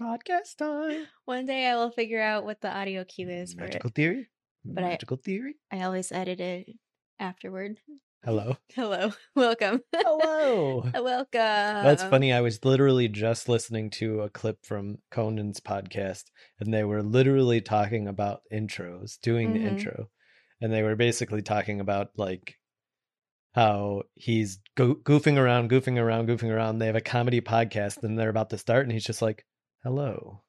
Podcast time. One day I will figure out what the audio cue is for Magical it. Theory. But I- Magical Theory. I always edit it afterward. Hello. Hello. Welcome. Hello. Welcome. That's funny. I was literally just listening to a clip from Conan's podcast, and they were literally talking about intros, doing the Mhm. intro, and they were basically talking about like how he's go- goofing around, goofing around, goofing around. They have a comedy podcast, and they're about to start, and he's just like, "Hello."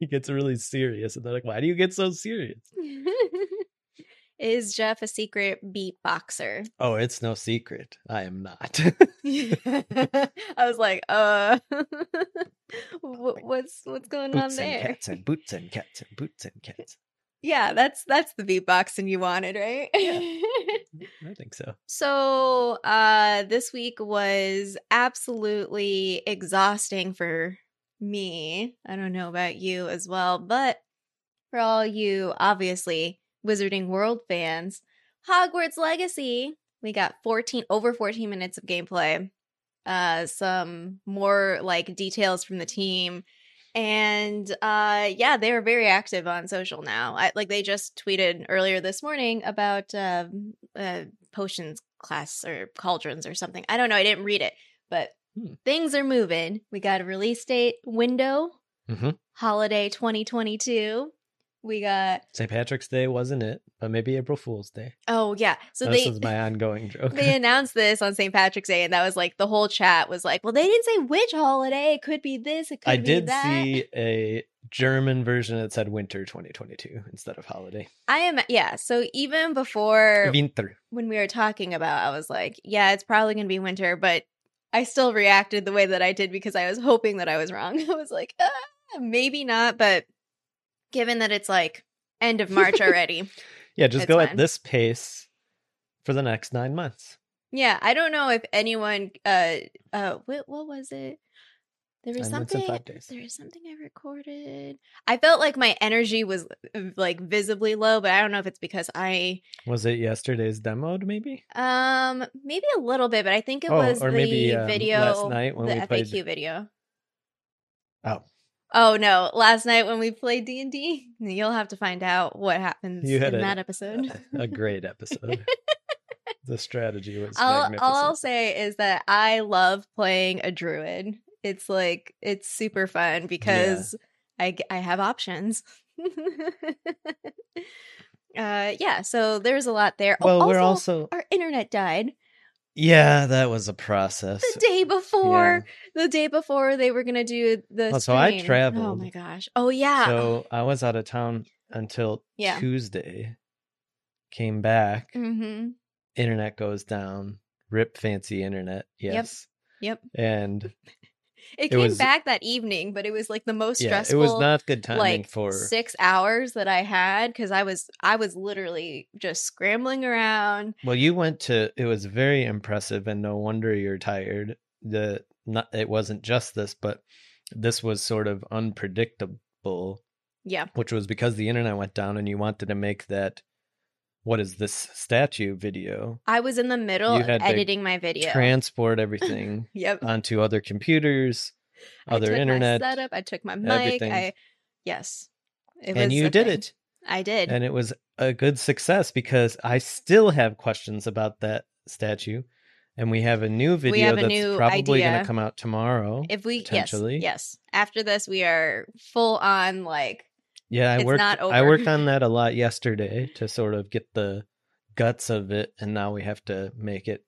He gets really serious, and they're like, "Why do you get so serious?" Is Jeff a secret beatboxer? Oh, it's no secret. I am not. I was like, uh, what's what's going on boots and there? cats and boots and cats and boots and cats. Yeah, that's that's the beatboxing you wanted, right? yeah. I think so. So, uh this week was absolutely exhausting for me. I don't know about you as well, but for all you obviously Wizarding World fans, Hogwarts Legacy, we got 14 over 14 minutes of gameplay. Uh some more like details from the team and uh yeah they are very active on social now I, like they just tweeted earlier this morning about um uh potions class or cauldrons or something i don't know i didn't read it but Hmm. things are moving we got a release date window hmm holiday 2022 we got St. Patrick's Day wasn't it, but maybe April Fool's Day. oh yeah so this is my ongoing joke. they announced this on St. Patrick's Day, and that was like the whole chat was like, "Well, they didn't say which holiday. It could be this. It could. I be did that." see a German version that said winter 2022 instead of holiday. I am yeah. So even before Winter. when we were talking about, I was like, yeah, it's probably going to be winter, but I still reacted the way that I did because I was hoping that I was wrong. I was like, ah, maybe not, but given that it's like end of March already, Yeah, just go fine. at this pace for the next nine months. yeah, I don't know if anyone, uh, uh, what, what was it? There was and something. There was something I recorded. I felt like my energy was uh, like visibly low, but I don't know if it's because I Was it yesterday's demoed, maybe? Um, maybe a little bit, but I think it Oh, was the maybe, um, video last night when we played the we FAQ played- video. Oh, Oh no, last night when we played D and D, you'll have to find out what happens You had in a- that episode. a great episode. the strategy was all, magnificent. all I'll say is that I love playing a druid. It's like it's super fun because I I have options. uh yeah, so there's a lot there. well, oh, we're also, also our internet died yeah, that was a process. the day before. the day before they were gonna do the Well, so I traveled Oh my gosh. Oh yeah. So I was out of town until Yeah. Tuesday. Came back, mm-hmm. internet goes down. Rip fancy internet. Yep. Yes. Yep. And It it came was- back that evening, but it was like the most yeah, stressful. it was not good timing like for six hours that I had because I was I was literally just scrambling around. Well, you went to it was very impressive and no wonder you're tired. The not it wasn't just this, but this was sort of unpredictable, Yeah. which was because the internet went down and you wanted to make that what is this statue video? I was in the middle of editing my video. Transport everything yep. onto other computers, I other took internet, setup. I took my mic. everything. I yes. It and you did thing. it. I did. And it was a good success because I still have questions about that statue. And we have a new video a that's new probably going to come out tomorrow. if we yes, yes. After this we are full on like Yeah, I It's worked I worked on that a lot yesterday to sort of get the guts of it and now we have to make it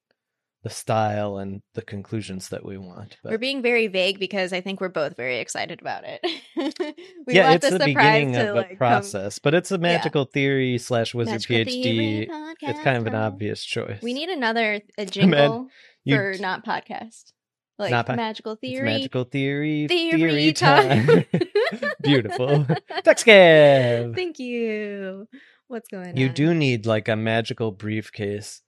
the style and the conclusions that we want. we're being very vague because I think we're both very excited about it. we yeah, want it's the, surprise beginning of like, a come- process, but it's a magical theory slash wizard Magical PhD. It's kind of an obvious choice. We need another a jingle you- for not podcast. Like Not magical theory. magical theory. theory, time. Beautiful. Text Kev. Thank you. What's going You on? You do need like a magical briefcase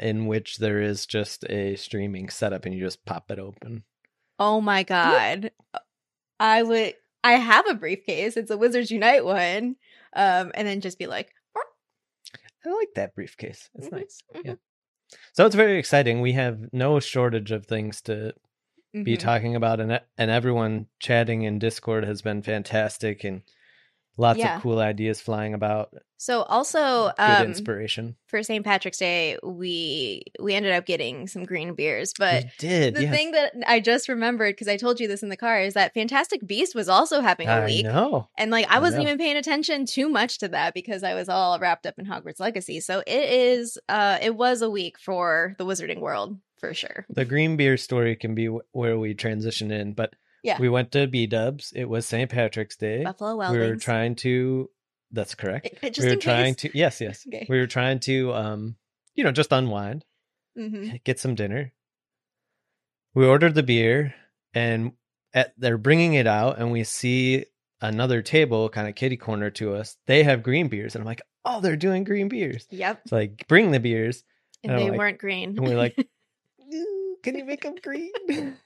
in which there is just a streaming setup and you just pop it open. Oh my god. I would I have a briefcase. It's a Wizards Unite one. Um and then just be like I like that briefcase. It's Mhm, nice. mhm. Yeah. So it's very exciting. We have no shortage of things to be Mhm. talking about, and and everyone chatting in Discord has been fantastic, and lots Yeah. of cool ideas flying about. So also, Good um, inspiration. for St. Patrick's Day, we we ended up getting some green beers, but we did. the yes. thing that I just remembered because I told you this in the car is that Fantastic Beast was also having a I week. know. And like I I wasn't know. even paying attention too much to that because I was all wrapped up in Hogwarts Legacy. So it is uh it was a week for the wizarding world for sure. The green beer story can be wh- where we transition in, but Yeah. we went to B Dubs. It was St. Patrick's Day. Buffalo Wild we were Wings. trying to. That's correct. It- it- just we were in trying case. to. Yes, yes. Okay. We were trying to, um, you know, just unwind, Mhm. get some dinner. We ordered the beer, and at, they're bringing it out, and we see another table, kind of kitty corner to us. They have green beers, and I'm like, oh, they're doing green beers. Yep. It's like bring the beers, And And they like- weren't green. and we're like, "Ooh, can you make them green?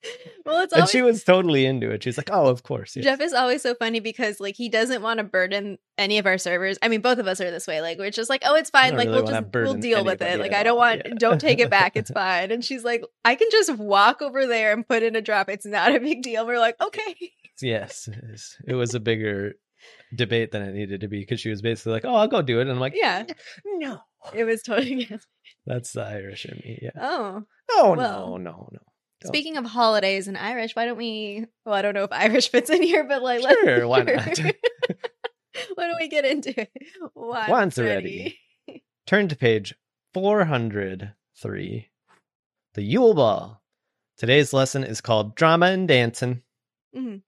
well, it's and she was totally into it. She's like, "Oh, of course." yes." Jeff is always so funny because like he doesn't want to burden any of our servers. I mean, both of us are this way. Like we're just like, oh, it's fine. Like really we'll just we'll deal with it. Like I don't want yeah. don't take it back. It's fine. And she's like, I can just walk over there and put in a drop. It's not a big deal. We're like, okay. Yes, it was a bigger debate than it needed to be because she was basically like, "Oh, I'll go do it," and I'm like, Yeah, "No." It was totally. That's the Irish in me. Yeah. Oh, Oh Well, no, no, no. Don't. speaking of holidays and Irish, why don't we? Well, I don't know if Irish fits in here, but like, let's- Sure, why not? why don't we get into it? Wine's Wine's ready. Turn to page 403. The Yule Ball. Today's lesson is called Drama and Dancing. Mhm.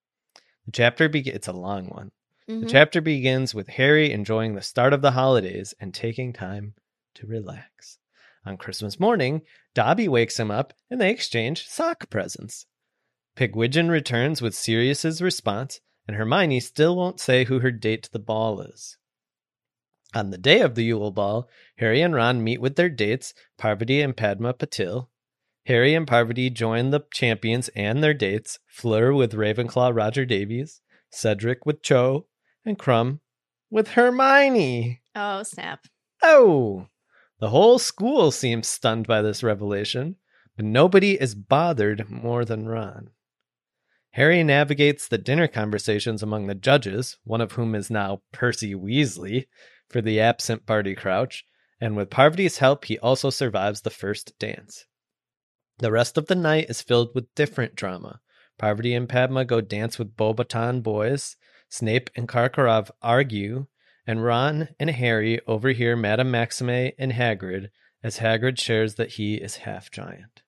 The chapter begins. It's a long one. The Mhm. chapter begins with Harry enjoying the start of the holidays and taking time to relax. On Christmas morning, Dobby wakes him up and they exchange sock presents. Pigwidgeon returns with Sirius's response, and Hermione still won't say who her date to the ball is. On the day of the Yule Ball, Harry and Ron meet with their dates, Parvati and Padma Patil. Harry and Parvati join the champions and their dates, Fleur with Ravenclaw Roger Davies, Cedric with Cho, and Krum with Hermione. Oh snap! Oh! The whole school seems stunned by this revelation, but nobody is bothered more than Ron. Harry navigates the dinner conversations among the judges, one of whom is now Percy Weasley, for the absent Barty Crouch, and with Parvati's help, he also survives the first dance. The rest of the night is filled with different drama. Parvati and Padma go dance with Beauxbaton boys, Snape and Karkaroff argue, and Ron and Harry overhear Madame Maxime and Hagrid as Hagrid shares that he is half giant.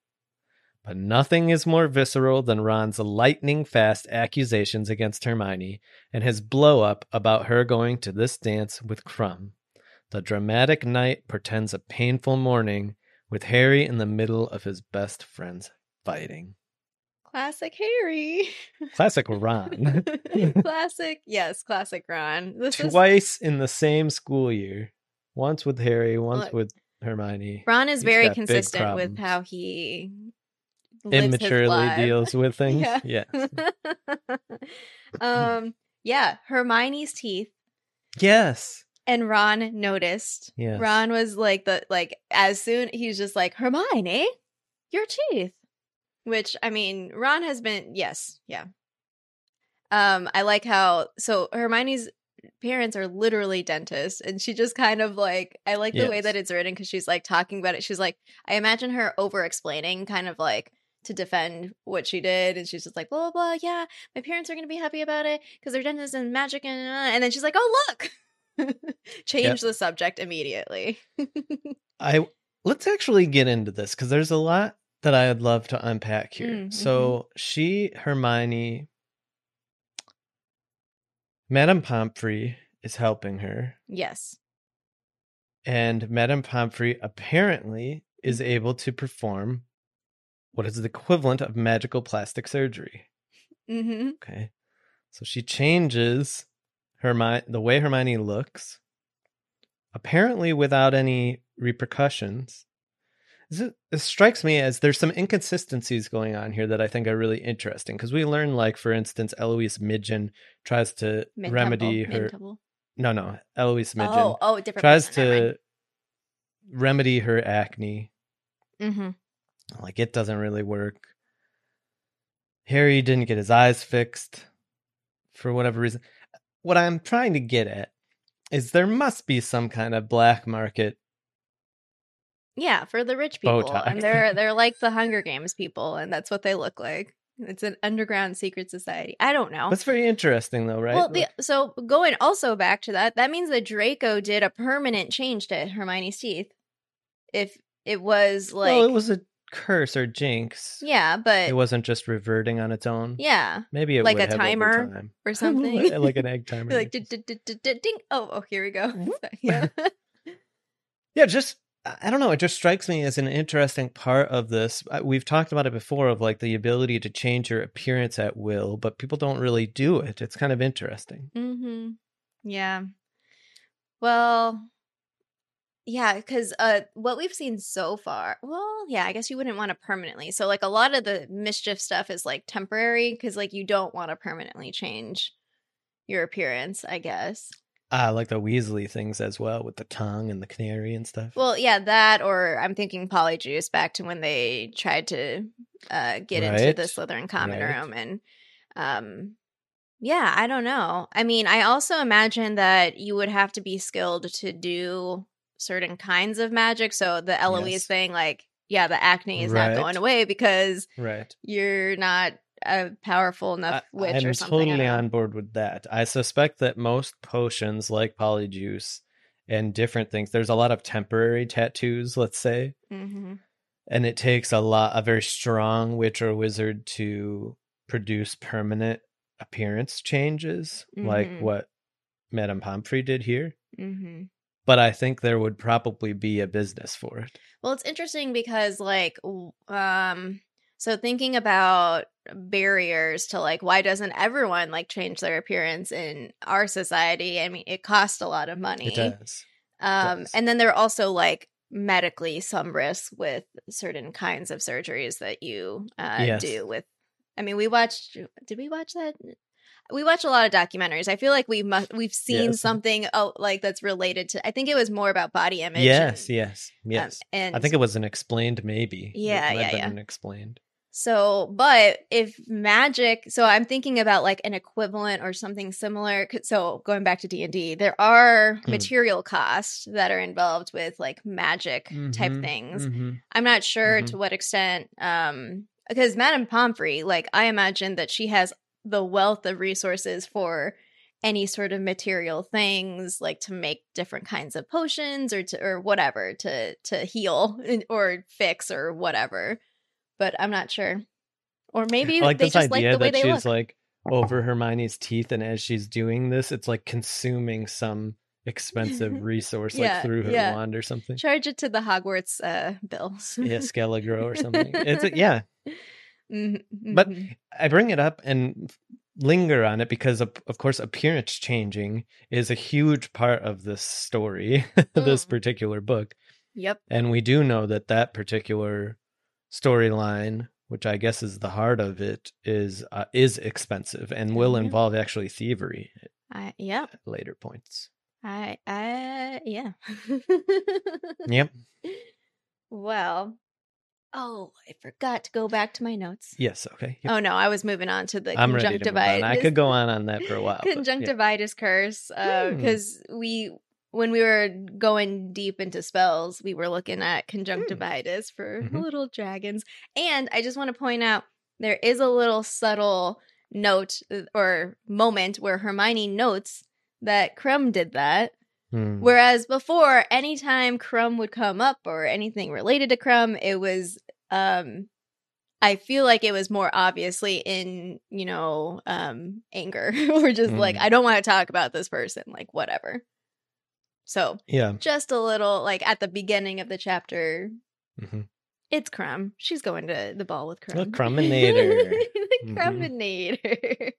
But nothing is more visceral than Ron's lightning fast accusations against Hermione and his blow up about her going to this dance with Krum. The dramatic night portends a painful morning with Harry in the middle of his best friends fighting. Classic Harry. Classic Ron. classic, yes, classic Ron. This is Twice in the same school year. Once with Harry, once Look, with Hermione. Ron is He's very consistent with how he Immaturely deals with things. Yeah. Yes. um, yeah, Hermione's teeth. Yes. And Ron noticed. Yes. Ron was like the like as soon he's just like Hermione, your teeth. Which I mean, Ron has been yes, yeah. Um, I like how so Hermione's parents are literally dentists, and she just kind of like I like the way that it's written because she's like talking about it. She's like I imagine her over explaining, kind of like to defend what she did, and she's just like blah blah blah. Yeah, my parents are gonna be happy about it because they're dentists and magic, and uh, and then she's like, oh look. Change the subject immediately. I let's actually get into this because there's a lot that I'd love to unpack here. Mm, So she, Hermione, Madame Pomfrey is helping her, yes. and Madame Pomfrey apparently is able to perform what is the equivalent of magical plastic surgery. Mm-hmm. Okay. So she changes Hermione the way Hermione looks, apparently without any repercussions. It strikes me as there's some inconsistencies going on here that I think are really interesting because we learn, like for instance, Eloise Midgen tries to remedy her. No, no, Eloise Midgen Oh, oh, different. tries to remedy her acne. Mhm. Like it doesn't really work. Harry didn't get his eyes fixed for whatever reason. What I'm trying to get at is there must be some kind of black market. Yeah, for the rich Bow people, tie. and they're they're like the Hunger Games people, and that's what they look like. It's an underground secret society. I don't know. That's very interesting, though, right? Well, the, so going also back to that, that means that Draco did a permanent change to Hermione's teeth. If it was like, well, it was a curse or jinx. yeah, but It wasn't just reverting on its own. yeah, Maybe it Like a timer time. or something. like an egg timer. Like ding. Oh, oh, here we go. Yeah. Yeah, just I don't know. It just strikes me as an interesting part of this. We've talked about it before of like the ability to change your appearance at will, but people don't really do it. It's kind of interesting. mm-hmm. Yeah. Well, yeah, because uh, what we've seen so far, well, yeah, I guess you wouldn't want to permanently. So, like, a lot of the mischief stuff is like temporary because, like, you don't want to permanently change your appearance, I guess. Ah, like the Weasley things as well with the tongue and the canary and stuff. Well, yeah, that, or I'm thinking Polyjuice back to when they tried to uh, get into the Slytherin common Right. room. And um, yeah, I don't know. I mean, I also imagine that you would have to be skilled to do certain kinds of magic. So the Eloise Yes. thing, like, yeah, the acne is not going away because right. you're not a powerful enough witch I'm or something. I totally on board with that. I suspect that most potions like polyjuice and different things, there's a lot of temporary tattoos, let's say, Mhm. and it takes a lot a very strong witch or wizard to produce permanent appearance changes like Mhm. what madame pomfrey did here Mhm. but i think there would probably be a business for it Well, it's interesting because like um so thinking about barriers to like why doesn't everyone like change their appearance in our society? I mean, it costs a lot of money. it does Um does. and then there are also like medically some risks with certain kinds of surgeries that you uh Yes. do with I mean, we watched did we watch that? We watch a lot of documentaries. I feel like we must we've seen Yes. something oh like that's related to I think it was more about body image. yes and, yes um, yes and i think it was an explained maybe It Yeah, yeah, been yeah. an explained So, but if magic, so I'm thinking about like an equivalent or something similar. So going back to D and D, there are Hmm. material costs that are involved with like magic type Mhm, things. mhm. I'm not sure Mhm. to what extent, um, because Madame Pomfrey, like I imagine that she has the wealth of resources for any sort of material things like to make different kinds of potions or to or whatever to to heal or fix or whatever but i'm not sure or maybe I like they this just like idea the way that they she's look like over Hermione's teeth, and as she's doing this, it's like consuming some expensive resource, like through her yeah. wand or something. charge it to the hogwarts uh bills Yeah, Skele-Gro or something. It's a, yeah. Mhm, But mhm. I bring it up and linger on it because, of, of course, appearance changing is a huge part of this story, this Mm. particular book, yep and we do know that that particular storyline. Which I guess is the heart of it is uh, is expensive and will Mhm. involve actually thievery i yep later points. i i yeah Yep. well oh i forgot to go back to my notes Yes. Okay. Yep. oh no i was moving on to the I'm ready to move on. I could go on on that for a while. but yeah. conjunctivitis curse Hmm. because we when we were going deep into spells we were looking at conjunctivitis for Mhm. little dragons and i just want to point out there is a little subtle note uh, or moment where hermione notes that krum did that Hmm. whereas before anytime krum would come up or anything related to krum it was um I feel like it was more obviously in, you know, um anger or just like Mm. I don't want to talk about this person, like whatever. So, Yeah. just a little like at the beginning of the chapter, hmm it's Krum. She's going to the ball with Krum. The Crumbinator. the Mhm. Crumbinator.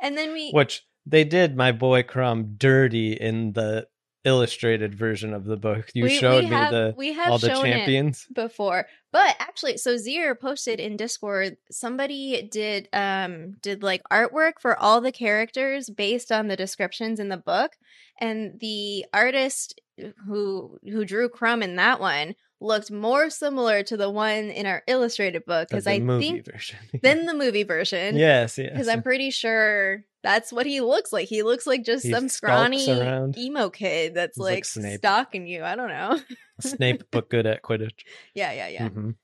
and then we Which they did my boy Krum dirty in the illustrated version of the book. You We- we showed me have- the we have all the champions. before but actually so zier posted in discord somebody did um did like artwork for all the characters based on the descriptions in the book and the artist who who drew krum in that one looked more similar to the one in our illustrated book because i think version. than the movie version yes, yes. because i'm pretty sure that's what he looks like he looks like just He some scrawny around. emo kid that's He's like like Snape. stalking you i don't know Snape, but good at Quidditch. yeah yeah yeah Mhm.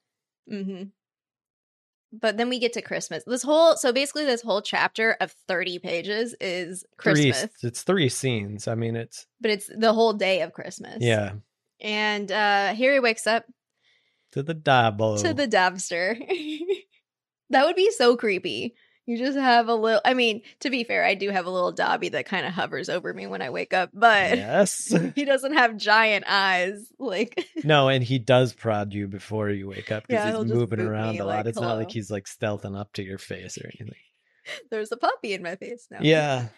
Mm-hmm. But then we get to Christmas. This whole so basically this whole chapter of 30 pages is Three, Christmas. it's three scenes. I mean, it's but it's the whole day of Christmas. yeah. And uh Harry wakes up To the double. to the dumpster. that would be so creepy. You just have a little I mean, to be fair, I do have a little Dobby that kind of hovers over me when I wake up, but yes. he doesn't have giant eyes like no, and he does prod you before you wake up because Yeah, he's moving around a lot. like, it's not like he's like stealthing up to your face or anything. there's a puppy in my face now. Yeah.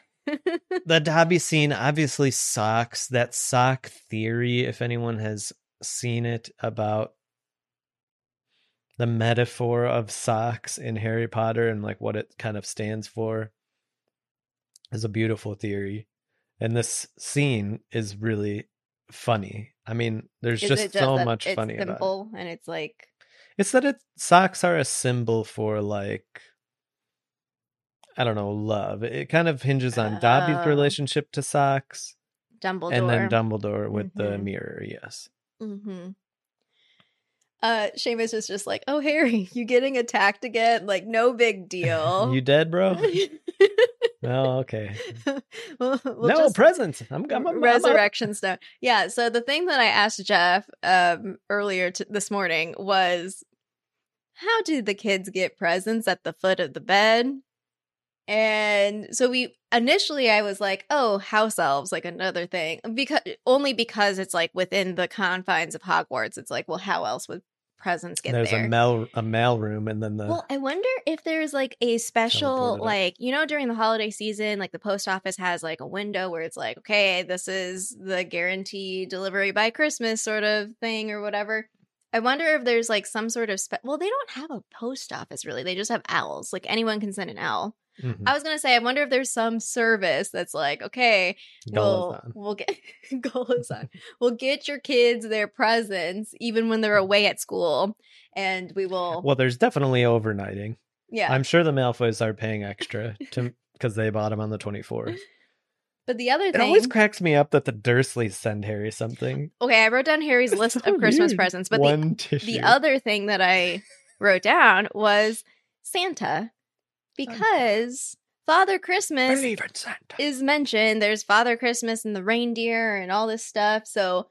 the Dobby scene obviously sucks. That sock theory, if anyone has seen it about the metaphor of socks in Harry Potter and like what it kind of stands for, is a beautiful theory. And this scene is really funny. I mean, there's Is just so that much it's funny about it. simple and it's like It's that it socks are a symbol for like I don't know, love. It kind of hinges on Dobby's Oh. relationship to socks Dumbledore. and then Dumbledore with the Mhm. mirror, yes. Mm-hmm. Uh, Seamus was just like, "Oh, Harry, you getting attacked again? Like, no big deal." you dead, bro? oh, okay. We'll- we'll no presents. I'm, I'm, I'm, I'm resurrection stone. Yeah. So the thing that I asked Jeff um, earlier t- this morning was, how did the kids get presents at the foot of the bed? And so we initially I was like, oh, house elves, like another thing, because only because it's like within the confines of Hogwarts. It's like, well, how else would presents get There's there? a mail a mail room and then the Well, I wonder if there's like a special, like, you know, during the holiday season, like the post office has like a window where it's like, okay, this is the guarantee delivery by Christmas sort of thing or whatever. I wonder if there's like some sort of, spe- well, they don't have a post office really. They just have owls. Like anyone can send an owl. Mhm. I was going to say, I wonder if there's some service that's like, okay, we'll, we'll get, Golazon. we'll get your kids their presents even when they're away at school. And we will, Well, there's definitely overnighting. yeah. I'm sure the Malfoys are paying extra to because they bought them on the 24th. But the other thing, It always cracks me up that the Dursleys send Harry something. okay, I wrote down Harry's It's list so of Christmas presents, but the, One tissue. the other thing that I wrote down was Santa, because Father Christmas Believe in Santa. is mentioned. There's Father Christmas and the reindeer and all this stuff. So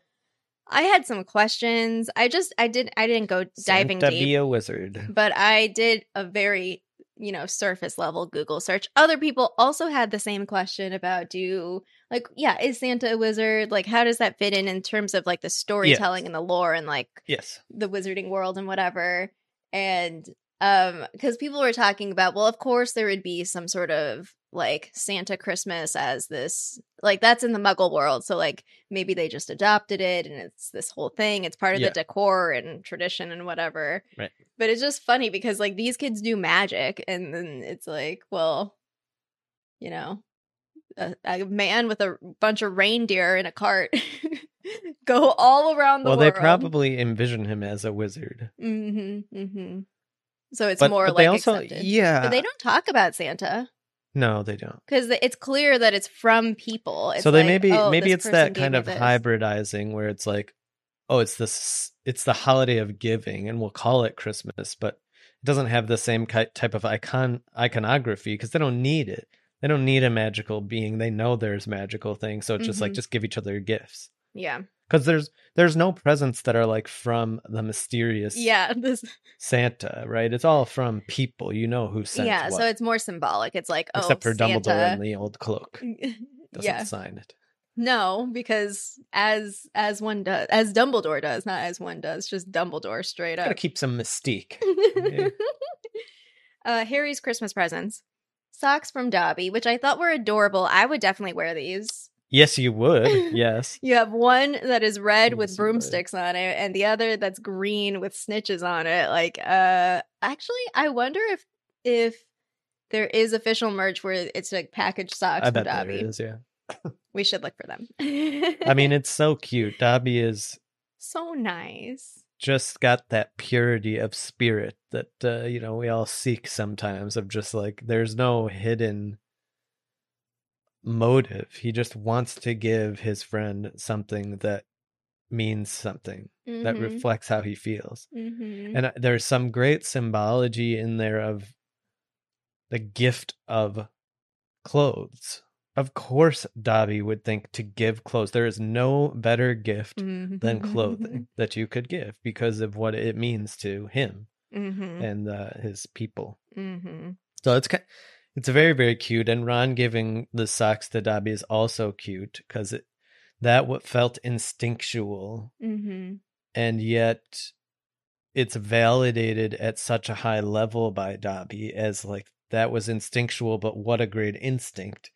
I had some questions. I just I didn't I didn't go diving Santa deep, be a wizard. but I did a very you know surface level Google search. Other people also had the same question about do like yeah is Santa a wizard? Like how does that fit in in terms of like the storytelling and the lore and like Yes. the wizarding world and whatever and um because people were talking about well of course there would be some sort of like santa christmas as this like that's in the muggle world so like maybe they just adopted it and it's this whole thing it's part of Yeah. the decor and tradition and whatever Right. but it's just funny because like these kids do magic and then it's like well you know a, a man with a bunch of reindeer in a cart go all around the Well, world Well, they probably envision him as a wizard. Mm-hmm. Mm-hmm. So it's but, more but like they also, accepted. yeah. But they don't talk about Santa no, they don't. because it's clear that it's from people. It's so they like, maybe oh, maybe it's that kind of this. hybridizing where it's like, oh, it's this, it's the holiday of giving, and we'll call it Christmas, but it doesn't have the same type of icon iconography because they don't need it. They don't need a magical being. They know there's magical things, so it's just like Mhm. just give each other gifts. Yeah, Because there's there's no presents that are like from the mysterious yeah, this, Santa, right? It's all from people. You know who sent yeah. what. So it's more symbolic. It's like, oh, except for Dumbledore Santa. in the old cloak. Doesn't yeah, sign it. no, because as as one does, as Dumbledore does, not as one does, just Dumbledore straight up. Gotta keep some mystique. uh, Harry's Christmas presents. Socks from Dobby, which I thought were adorable. I would definitely wear these. Yes, you would. Yes. You have one that is red with Yes, would. broomsticks on it, and the other that's green with snitches on it. Like, uh, actually, I wonder if if there is official merch where it's like packaged socks I bet there Dobby. is. Yeah. We should look for them. I mean, it's so cute. Dobby is so nice. just got that purity of spirit that uh, you know we all seek sometimes. Of just like there's no hidden motive. He just wants to give his friend something that means something that Mhm, reflects how he feels. mhm. And uh, there's some great symbology in there of the gift of clothes. Of course, Dobby would think to give clothes. There is no better gift than Mhm. clothing that you could give because of what it means to him Mhm, and uh, his people. mhm. So it's ki- it's very very cute. And Ron giving the socks to Dobby is also cute because it that what felt instinctual Mhm. and yet it's validated at such a high level by Dobby as like that was instinctual, but what a great instinct.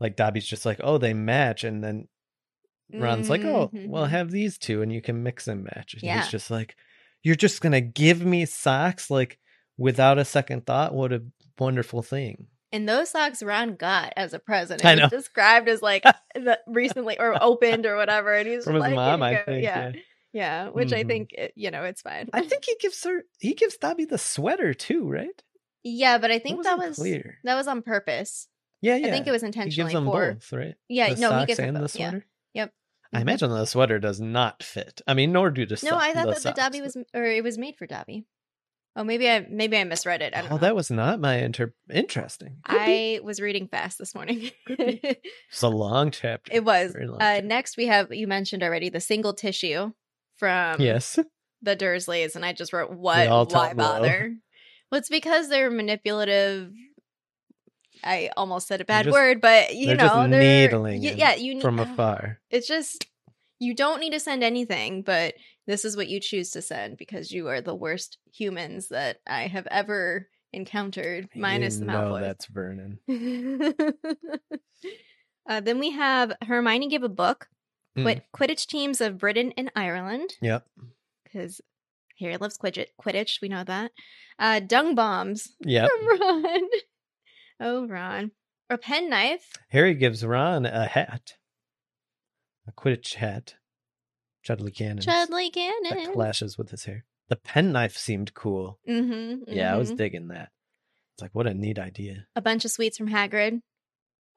Like Dobby's just like, oh, they match, and then Ron's like, oh, well, Mhm. have these two, and you can mix and match. And Yeah. he's just like, you're just gonna give me socks like without a second thought. What a wonderful thing. And those socks Ron got as a present. I know. described as like the recently or opened or whatever. And he's From his like, mom, I go." think. Yeah. Yeah. Yeah. Which I Mhm. think, it- you know, it's fine. I think he gives her he gives Dobby the sweater too, right? Yeah, but I think that was clear. that was on purpose. Yeah, yeah. I think it was intentional. he intentionally gives them for. both, right? Yeah, the no, he gives them and the both. Yeah. sweater. Yep. I Mhm. imagine the sweater does not fit. I mean, nor do the No, so- I thought that the Dobby was, or it was made for Dobby. Oh, maybe I maybe I misread it. I don't Oh, know. that was not my inter. Interesting. Could be. I was reading fast this morning. It's a long chapter. it was. Very long Uh, chapter. next, we have you mentioned already the single tissue from yes. the Dursleys, and I just wrote, "What? Why talk low. bother?" Well, it's because they're manipulative. I almost said a bad just- word, but you they're know, just they're needling y- yeah, you from afar. It's just you don't need to send anything, but this is what you choose to send because you are the worst humans that I have ever encountered, minus you the know Malfoys. that's Vernon. uh, then we have Hermione give a book, Mm. Quid- Quidditch teams of Britain and Ireland, Yep. because Harry loves Quidditch. Quidditch, we know that. Uh, dung bombs Yep. from Ron. oh, Ron. A penknife. Harry gives Ron a hat, a Quidditch hat, Chudley Cannon. Chudley that Cannon. clashes with his hair. The penknife seemed cool. Mm-hmm, Yeah, I was digging that. It's like what a neat idea. a bunch of sweets from Hagrid.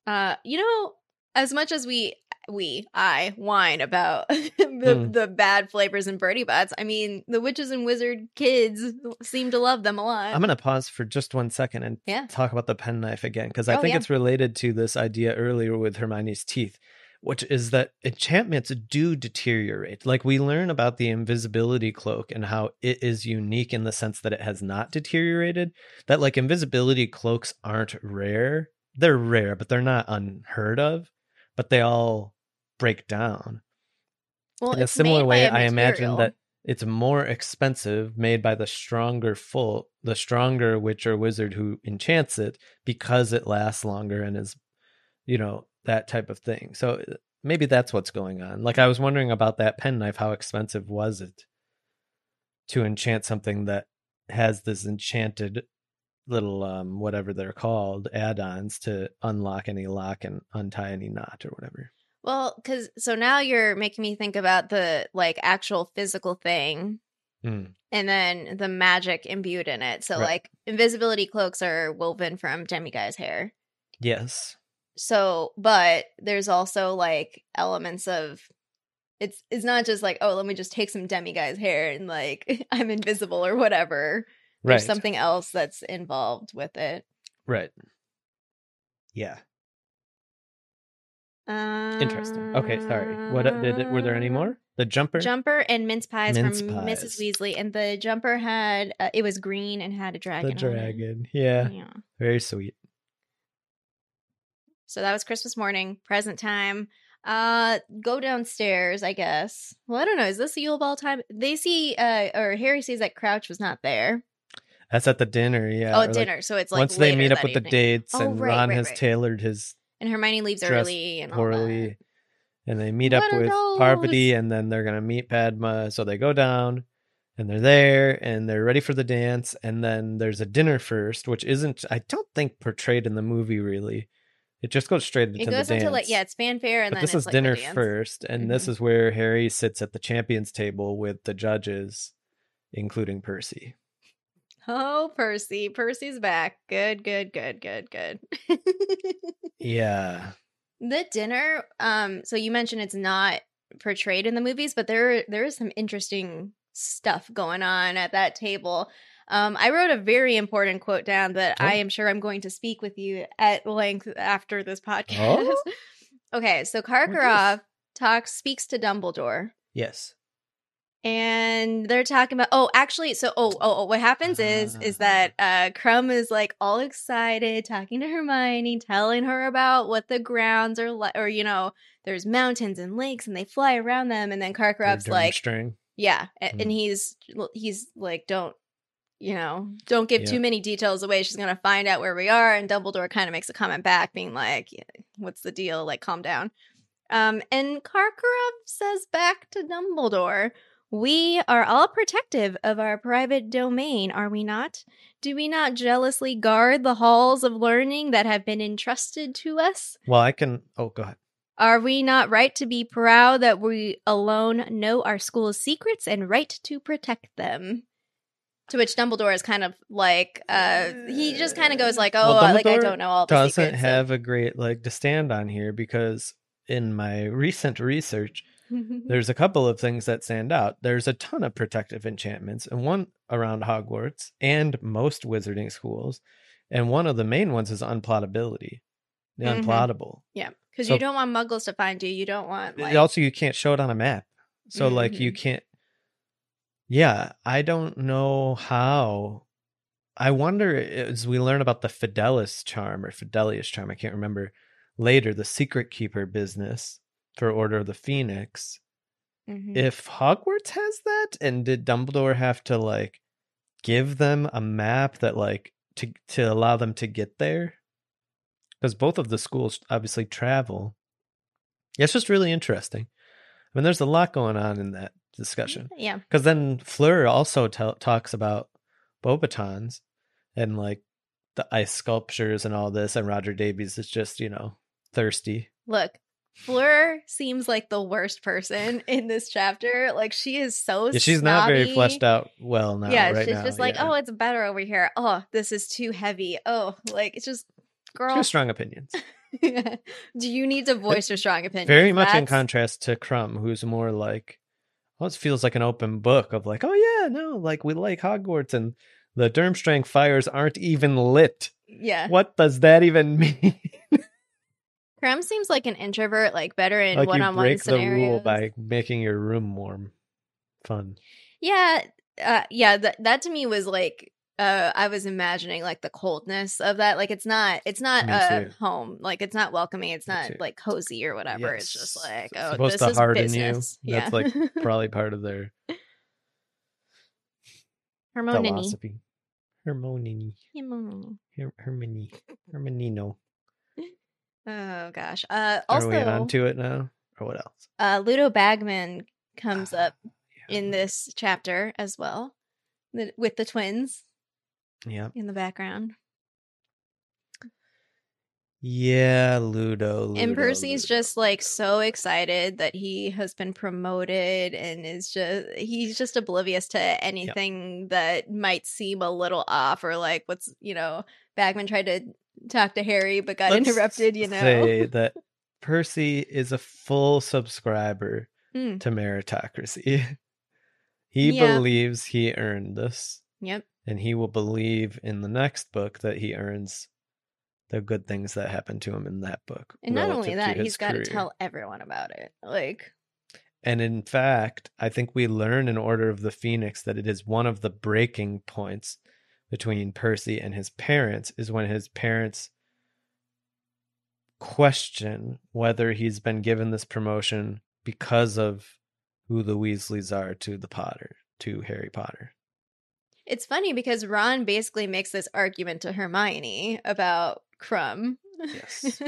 Uh, you know, as much as we we I whine about the Mm. the bad flavors in Bertie Botts, I mean, the witches and wizard kids seem to love them a lot. I'm gonna pause for just one second and Yeah. talk about the penknife again because I Oh, think yeah. it's related to this idea earlier with Hermione's teeth, which is that enchantments do deteriorate. Like we learn about the invisibility cloak and how it is unique in the sense that it has not deteriorated. That like invisibility cloaks aren't rare. They're rare, but they're not unheard of. But they all break down. well, in a similar way, a I imagine that it's more expensive made by the stronger full the stronger witch or wizard who enchants it because it lasts longer and is you know that type of thing so uh, maybe that's what's going on like i was wondering about that penknife how expensive was it to enchant something that has this enchanted little um whatever they're called add-ons to unlock any lock and untie any knot or whatever Well, because so now you're making me think about the like actual physical thing Hmm. and then the magic imbued in it. So, Right. like, invisibility cloaks are woven from Demiguise's hair. yes So, but there's also like elements of it's it's not just like, oh, let me just take some demiguise's hair and like I'm invisible or whatever. right There's something else that's involved with it. right yeah Um, Interesting. Okay, sorry. What uh, did it, were there any more? The jumper. Jumper and mince pies Mince from pies. Mrs. Weasley, and the jumper had uh, it was green and had a the dragon. on it. dragon. Yeah, Yeah. very sweet. So that was Christmas morning, present time. Uh, go downstairs, I guess. Well, I don't know. Is this the Yule Ball time? They see, uh, or Harry sees that Crouch was not there. That's at the dinner. Yeah. oh, or like, dinner. so it's like once they meet up with the dates Oh, and right, Ron right, has right. tailored his and Hermione leaves early and all that. poorly. and they meet up What with those? Parvati, and then they're gonna meet Padma. So they go down, and they're there, and they're ready for the dance, and then there's a dinner first, which isn't, I don't think, portrayed in the movie really. It just goes straight into It the goes dance. into like yeah, it's fanfare and but then this it's is like the dinner dance. first, and this Mhm. is where Harry sits at the champions table with the judges, including Percy. Oh, Percy. Percy's back. Good, good, good, good, good. Yeah, the dinner, um, so you mentioned it's not portrayed in the movies, but there there is some interesting stuff going on at that table. Um, I wrote a very important quote down that Oh. I am sure I'm going to speak with you at length after this podcast. Oh? okay, so Karkaroff talks speaks to Dumbledore. yes. and they're talking about oh actually so oh oh, oh what happens is is Ah. that uh krum is like all excited talking to hermione telling her about what the grounds are like or you know there's mountains and lakes and they fly around them and then karkaroff's like Durmstrang. yeah a- and Mm. he's he's like don't you know don't give Yeah. too many details away she's gonna find out where we are and dumbledore kind of makes a comment back being like what's the deal like calm down um and karkaroff says back to dumbledore we are all protective of our private domain, are we not? Do we not jealously guard the halls of learning that have been entrusted to us? Well, I can. Oh, go ahead. Are we not right to be proud that we alone know our school's secrets and right to protect them? To which Dumbledore is kind of like, uh, he just kind of goes like, "Oh, Well, like I don't know all the Doesn't secrets." have a great leg to stand on here because in my recent research, there's a couple of things that stand out. There's a ton of protective enchantments, and one around Hogwarts and most wizarding schools, and one of the main ones is unplottability, the Mhm. unplottable. yeah, because So- you don't want Muggles to find you. You don't want like also, you can't show it on a map, so like you Mhm. can't. Yeah, I don't know how. I wonder as we learn about the Fidelis charm or Fidelius charm, I can't remember later, the secret keeper business for Order of the Phoenix. Mhm. if Hogwarts has that, and did Dumbledore have to like give them a map that like to to allow them to get there? Because both of the schools obviously travel. Yeah, it's just really interesting. I mean, there's a lot going on in that discussion. Mm, yeah. Because then Fleur also tell talks about Beauxbatons and like the ice sculptures and all this, and Roger Davies is just you know thirsty. Look, Fleur seems like the worst person in this chapter. Like she is so Yeah, she's not very fleshed out well now. yeah, right she's now, just like, yeah. oh, it's better over here. Oh, this is too heavy. Oh, like it's just, girl. Two strong opinions. Do you need to voice your strong opinion? Very much in contrast to Krum, who's more like, well, it feels like an open book of like, oh yeah, no, like we like Hogwarts and the Durmstrang fires aren't even lit. Yeah, What does that even mean? Krum seems like an introvert, like better in like one-on-one break the scenarios. rule by making your room warm. Fun. Yeah, uh, yeah. That that to me was like uh, I was imagining like the coldness of that. Like it's not, it's not a home. Like it's not welcoming. It's not like cozy or whatever. It's just like oh, supposed this to is harden business. you. That's like probably part of their Hermione. philosophy. Hermione. Hermione. Her- Hermione. Herminino. Oh gosh. Uh, also, Are we on to it now? Or what else? uh, Ludo Bagman comes Ah, up in this chapter as well, the, with the twins Yeah. in the background. Yeah, Ludo. Ludo and Percy's Ludo. just like so excited that he has been promoted and is just he's just oblivious to anything that might seem a little off or like what's you know Bagman tried to talk to Harry but got Let's interrupted, you know. Say that Percy is a full subscriber Hmm. to meritocracy. he Yeah. believes he earned this, Yep. And he will believe in the next book that he earns the good things that happen to him in that book. And not only that, he's got to tell everyone about it. Like And in fact, I think we learn in Order of the Phoenix that it is one of the breaking points between Percy and his parents is when his parents question whether he's been given this promotion because of who the Weasleys are to the Potter, to Harry Potter. It's funny because Ron basically makes this argument to Hermione about Krum. Yes.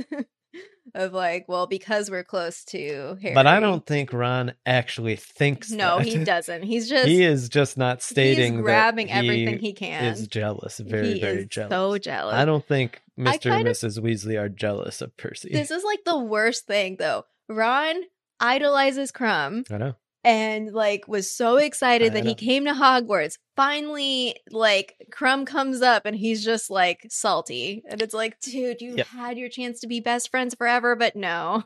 of like, well, because we're close to Harry. But I don't think Ron actually thinks. No, that. he doesn't. He's just he is just not stating he's grabbing that everything he he can. is jealous, very he very jealous. so jealous. I don't think Mr. and of- Mrs. Weasley are jealous of Percy. This is like the worst thing though. Ron idolizes Krum I know. And like was so excited that he came to Hogwarts. Finally, like Krum comes up and he's just like salty. And it's like, dude, you Yep. had your chance to be best friends forever, but no,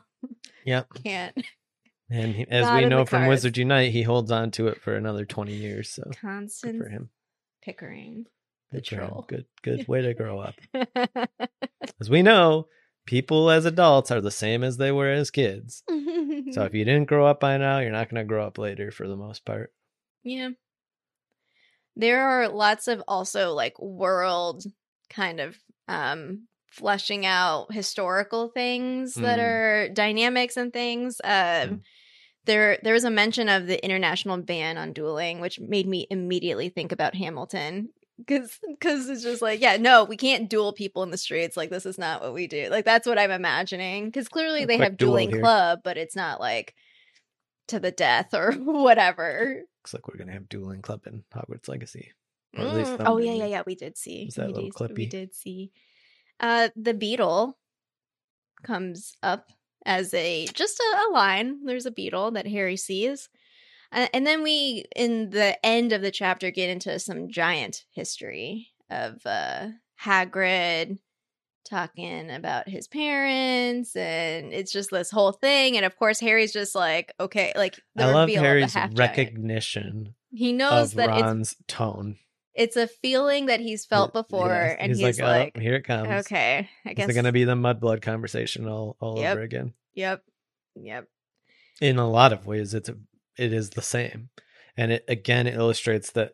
Yep. can't. And he, as Not we know from cards. Wizard Unite, he holds on to it for another 20 years. So Constant for him. Pickering. The Good for him. troll. Good, good way to grow up. As we know, people as adults are the same as they were as kids. So if you didn't grow up by now, you're not going to grow up later for the most part. Yeah. There are lots of also like world kind of um fleshing out historical things that Mm. are dynamics and things. Um Mm. there there was a mention of the international ban on dueling which made me immediately think about Hamilton cuz cuz it's just like yeah no we can't duel people in the streets like this is not what we do like that's what i'm imagining cuz clearly A they have dueling club but it's not like to the death or whatever Looks like we're going to have dueling club in Hogwarts Legacy. Mm, oh yeah, yeah, yeah. We did see. We, little did, we did see. Uh, the beetle comes up as a just a, a line. There's a beetle that Harry sees, uh, and then we, in the end of the chapter, get into some giant history of uh, Hagrid talking about his parents, and it's just this whole thing. And of course, Harry's just like, okay, like the I love reveal of the Harry's recognition He knows that it's Ron's tone. it's a feeling that he's felt Yeah, before, yes. and he's, like, oh, here it comes. okay, I guess it's going to be the mudblood conversation all, all Yep. over again? Yep, yep. In a lot of ways, it's a, it is the same, and it again illustrates that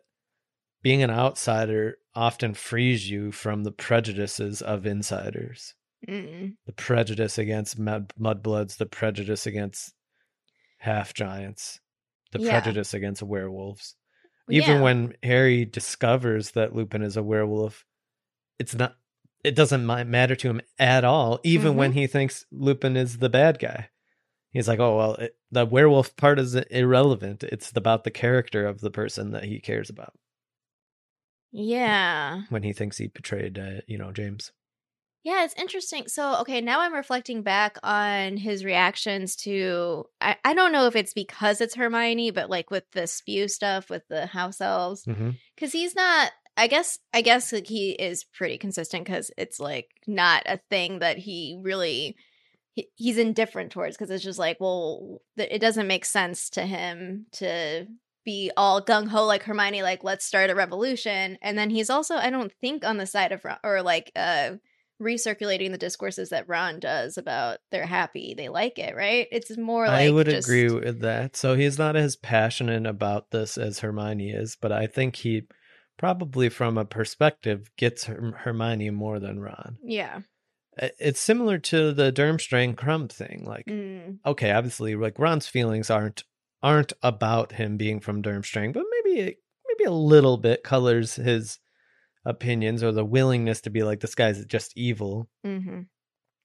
being an outsider often frees you from the prejudices of insiders. Mm-mm. The prejudice against mud, mudbloods, the prejudice against half giants, the Yeah. prejudice against werewolves. Even Yeah. when Harry discovers that Lupin is a werewolf, it's not. It doesn't matter to him at all. Even when Mm-hmm. he thinks Lupin is the bad guy, he's like, "Oh well, it, the werewolf part is irrelevant. It's about the character of the person that he cares about." yeah, When he thinks he betrayed, uh, you know, James. yeah. It's interesting. So, okay, now I'm reflecting back on his reactions to. I I don't know if it's because it's Hermione, but like with the spew stuff with the house elves, because he's not. I guess I guess like he is pretty consistent because it's like not a thing that he really he, he's indifferent towards because it's just like well th- it doesn't make sense to him to be all gung ho like Hermione like let's start a revolution and then he's also I don't think on the side of Ron or like uh recirculating the discourses that Ron does about they're happy they like it right it's more like I would just- agree with that. So he's not as passionate about this as Hermione is, but I think he probably, from a perspective, gets Herm- Hermione more than Ron. yeah It's similar to the Durmstrang Krum thing. Like, Mm, okay, obviously, like Ron's feelings aren't aren't about him being from Durmstrang, but maybe it- maybe a little bit colors his opinions or the willingness to be like this guy's just evil. mhm.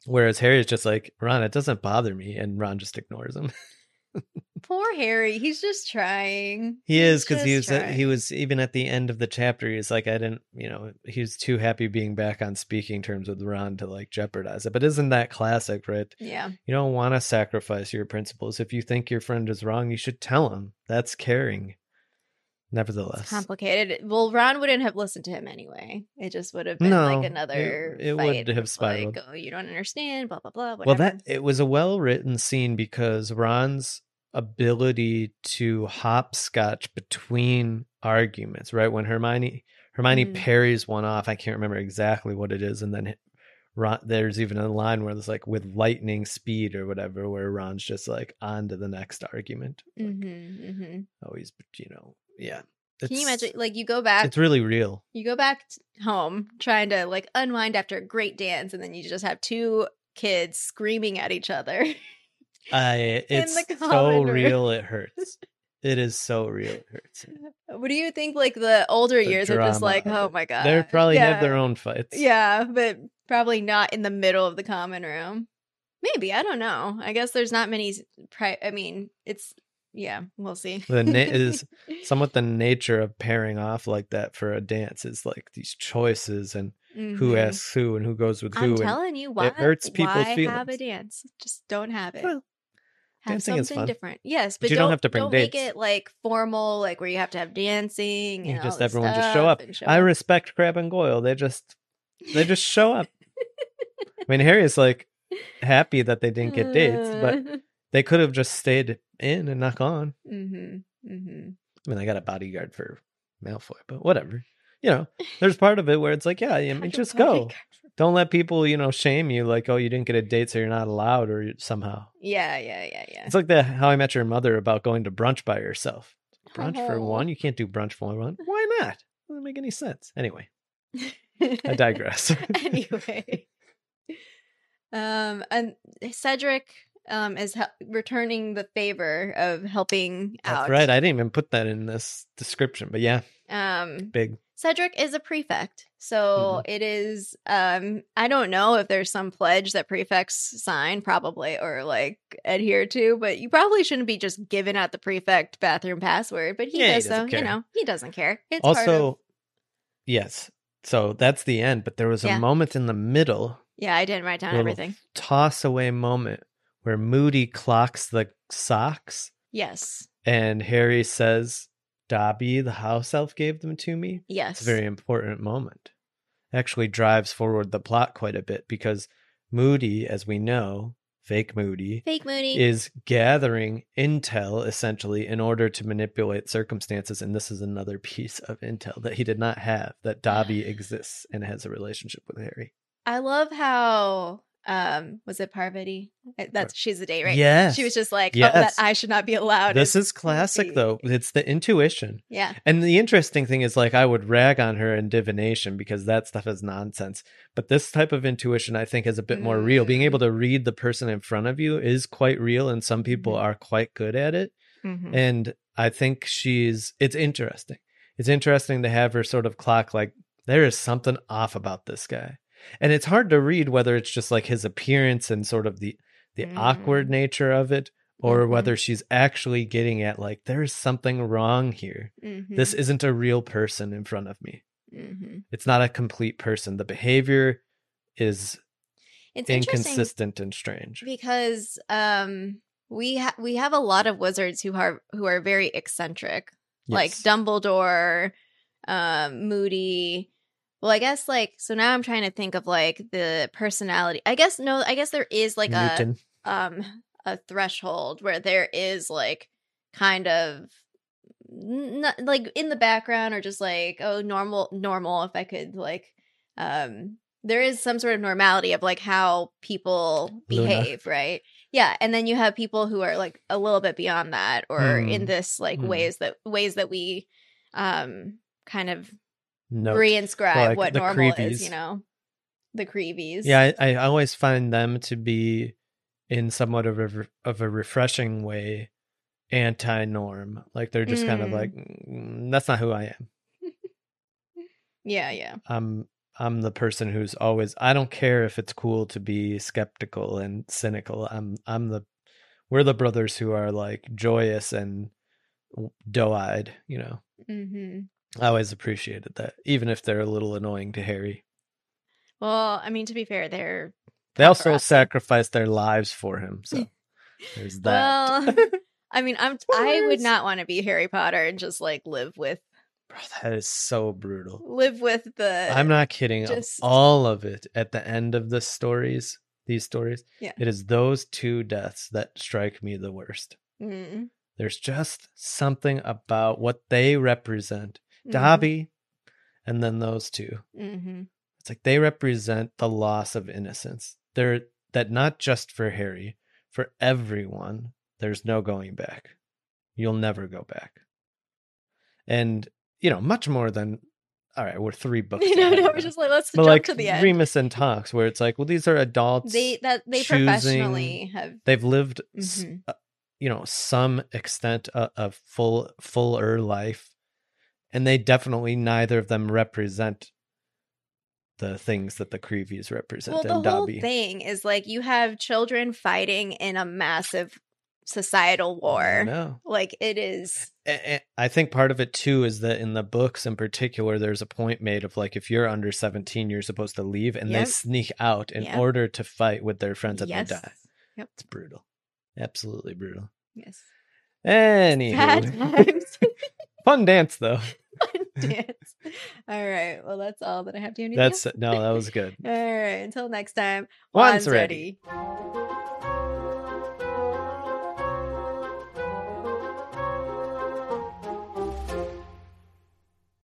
Whereas Harry's just like Ron, it doesn't bother me, and Ron just ignores him. Poor Harry, he's just trying. He is because he was just he was even at the end of the chapter. He's like, I didn't, you know, he was too happy being back on speaking terms with Ron to like jeopardize it. But isn't that classic, right? Yeah. You don't want to sacrifice your principles. If you think your friend is wrong, you should tell him. That's caring. Nevertheless, It's complicated. Well, Ron wouldn't have listened to him anyway. It just would have been No, like another. it would have spiraled. Like, oh, you don't understand. Blah blah blah. well, that it was a well written scene because Ron's ability to hopscotch between arguments, right? When Hermione Hermione Mm. parries one off, I can't remember exactly what it is, and then Ron, there's even a line where it's like with lightning speed or whatever, where Ron's just like on to the next argument. Like, Mm-hmm, hmm Always, you know, yeah. Can you imagine? Like you go back, It's really real. you go back home trying to like unwind after a great dance, and then you just have two kids screaming at each other. I it's the so room. real it hurts. It is so real it hurts. what do you think? Like the older The years are just like, oh my god, They probably yeah. have their own fights. Yeah, but probably not in the middle of the common room. Maybe I don't know. I guess there's not many. Pri- I mean, it's yeah. We'll see. The na- is somewhat the nature of pairing off like that for a dance is like these choices and who Mhm. asks who and who goes with who. I'm who. telling you, why hurts people's why have a dance? Just don't have it. Well, have dancing is something fun. different. Yes, But but, you don't have to bring don't make it like formal, like where you have to have dancing. You just everyone just show up. show I up. respect Crabbe and Goyle. They just they just show up. I mean, Harry is like happy that they didn't get dates, but they could have just stayed in and not gone. hmm hmm I mean, I got a bodyguard for Malfoy, but whatever. You know, there's part of it where it's like, yeah, I mean, just go. Don't let people, you know, shame you like, oh, you didn't get a date, so you're not allowed, or somehow. Yeah, yeah, yeah, yeah. It's like the How I Met Your Mother about going to brunch by yourself. Brunch for Oh. one, you can't do brunch for one. Why not? Doesn't make any sense. Anyway, I digress. anyway, um, and Cedric um is hel- returning the favor of helping out. That's right. I didn't even put that in this description, but yeah, Um, big. Cedric is a prefect. Mm-hmm. So it is um I don't know if there's some pledge that prefects sign probably or like adhere to, but you probably shouldn't be just giving out the prefect bathroom password, but he Yeah, he does so, doesn't you know. He doesn't care. It's part of Also, yes. So that's the end, but there was a Yeah. moment in the middle, Yeah, I didn't write down everything. toss away moment where Moody clocks the socks Yes. and Harry says, Dobby, the house elf, gave them to me. Yes. It's a very important moment. Actually drives forward the plot quite a bit because Moody, as we know, fake Moody, fake Moody. is gathering intel essentially in order to manipulate circumstances. And this is another piece of intel that he did not have that Dobby exists and has a relationship with Harry. I love how um was it Parvati? Uh, That's she's the date, right? Yes. She was just like, Yes. oh, that I should not be allowed. This is classic though. It's the intuition. Yeah. And the interesting thing is, like, I would rag on her in divination because that stuff is nonsense. But this type of intuition, I think, is a bit more real. Being Mm. able to read the person in front of you is quite real, and some people Mhm. are quite good at it. Mhm. And I think she's, it's interesting. It's interesting to have her sort of clock, like, there is something off about this guy. And it's hard to read whether it's just like his appearance and sort of the, the awkward Mm. nature of it, or Mhm. whether she's actually getting at, like, there's something wrong here this Mhm. isn't a real person in front of me. Mhm. It's not a complete person. The behavior is It's inconsistent and strange. because um we ha- we have a lot of wizards who are who are very eccentric, like Dumbledore, um, Moody. Well, I guess like so now I'm trying to think of like the personality. I guess no, I guess there is like Newton. a um a threshold where there is like kind of not like in the background or just like oh normal normal if I could like um there is some sort of normality of like how people Luna. behave, right? Yeah, and then you have people who are like a little bit beyond that or in Hmm. this like Hmm. ways that ways that we um kind of no. re-inscribe Like what normal Creevies. is, you know. The creevies. Yeah, I, I always find them to be in somewhat of a of a refreshing way anti-norm. Like they're just kind of Mm. like "Mm, that's not who I am. Yeah, yeah. I'm I'm the person who's always I don't care if it's cool to be skeptical and cynical. I'm I'm the we're the brothers who are like joyous and doe-eyed, you know. Mhm. I always appreciated that, even if they're a little annoying to Harry. Well, I mean to be fair, they're They also sacrificed their lives for him, so there's that. well I mean I'm I would not want to be Harry Potter and just like live with Bro, that is so brutal. live with the I'm not kidding. Just- all of it at the end of the stories, these stories, Yeah. it is those two deaths that strike me the worst. Mm, There's just something about what they represent. Mhm, Dobby and then those two. mhm. It's like they represent the loss of innocence. They're that not just for Harry, for everyone, there's no going back. You'll never go back. And, you know, much more than all right, we're three books. no, ahead no, we're just like let's but jump like to the end. Remus and Tonks, where it's like, well, these are adults. they that they choosing- professionally have They've lived, Mhm. uh, you know, some extent of, of full fuller life, and they definitely neither of them represent the things that the Creevies represent well, the and whole Dobby. thing is like you have children fighting in a massive societal war. know. Like it is. I think part of it too is that in the books in particular, there's a point made of like if you're under 17, you're supposed to leave, and Yep. they sneak out in Yep. order to fight with their friends and yes. they die. Yep. It's brutal. Absolutely brutal. Yes. Anywho, fun dance though. Dance. All right. Well, that's all that I have. Do you have anything That's else? no, that was good. All right. Until next time. Juan's ready. ready.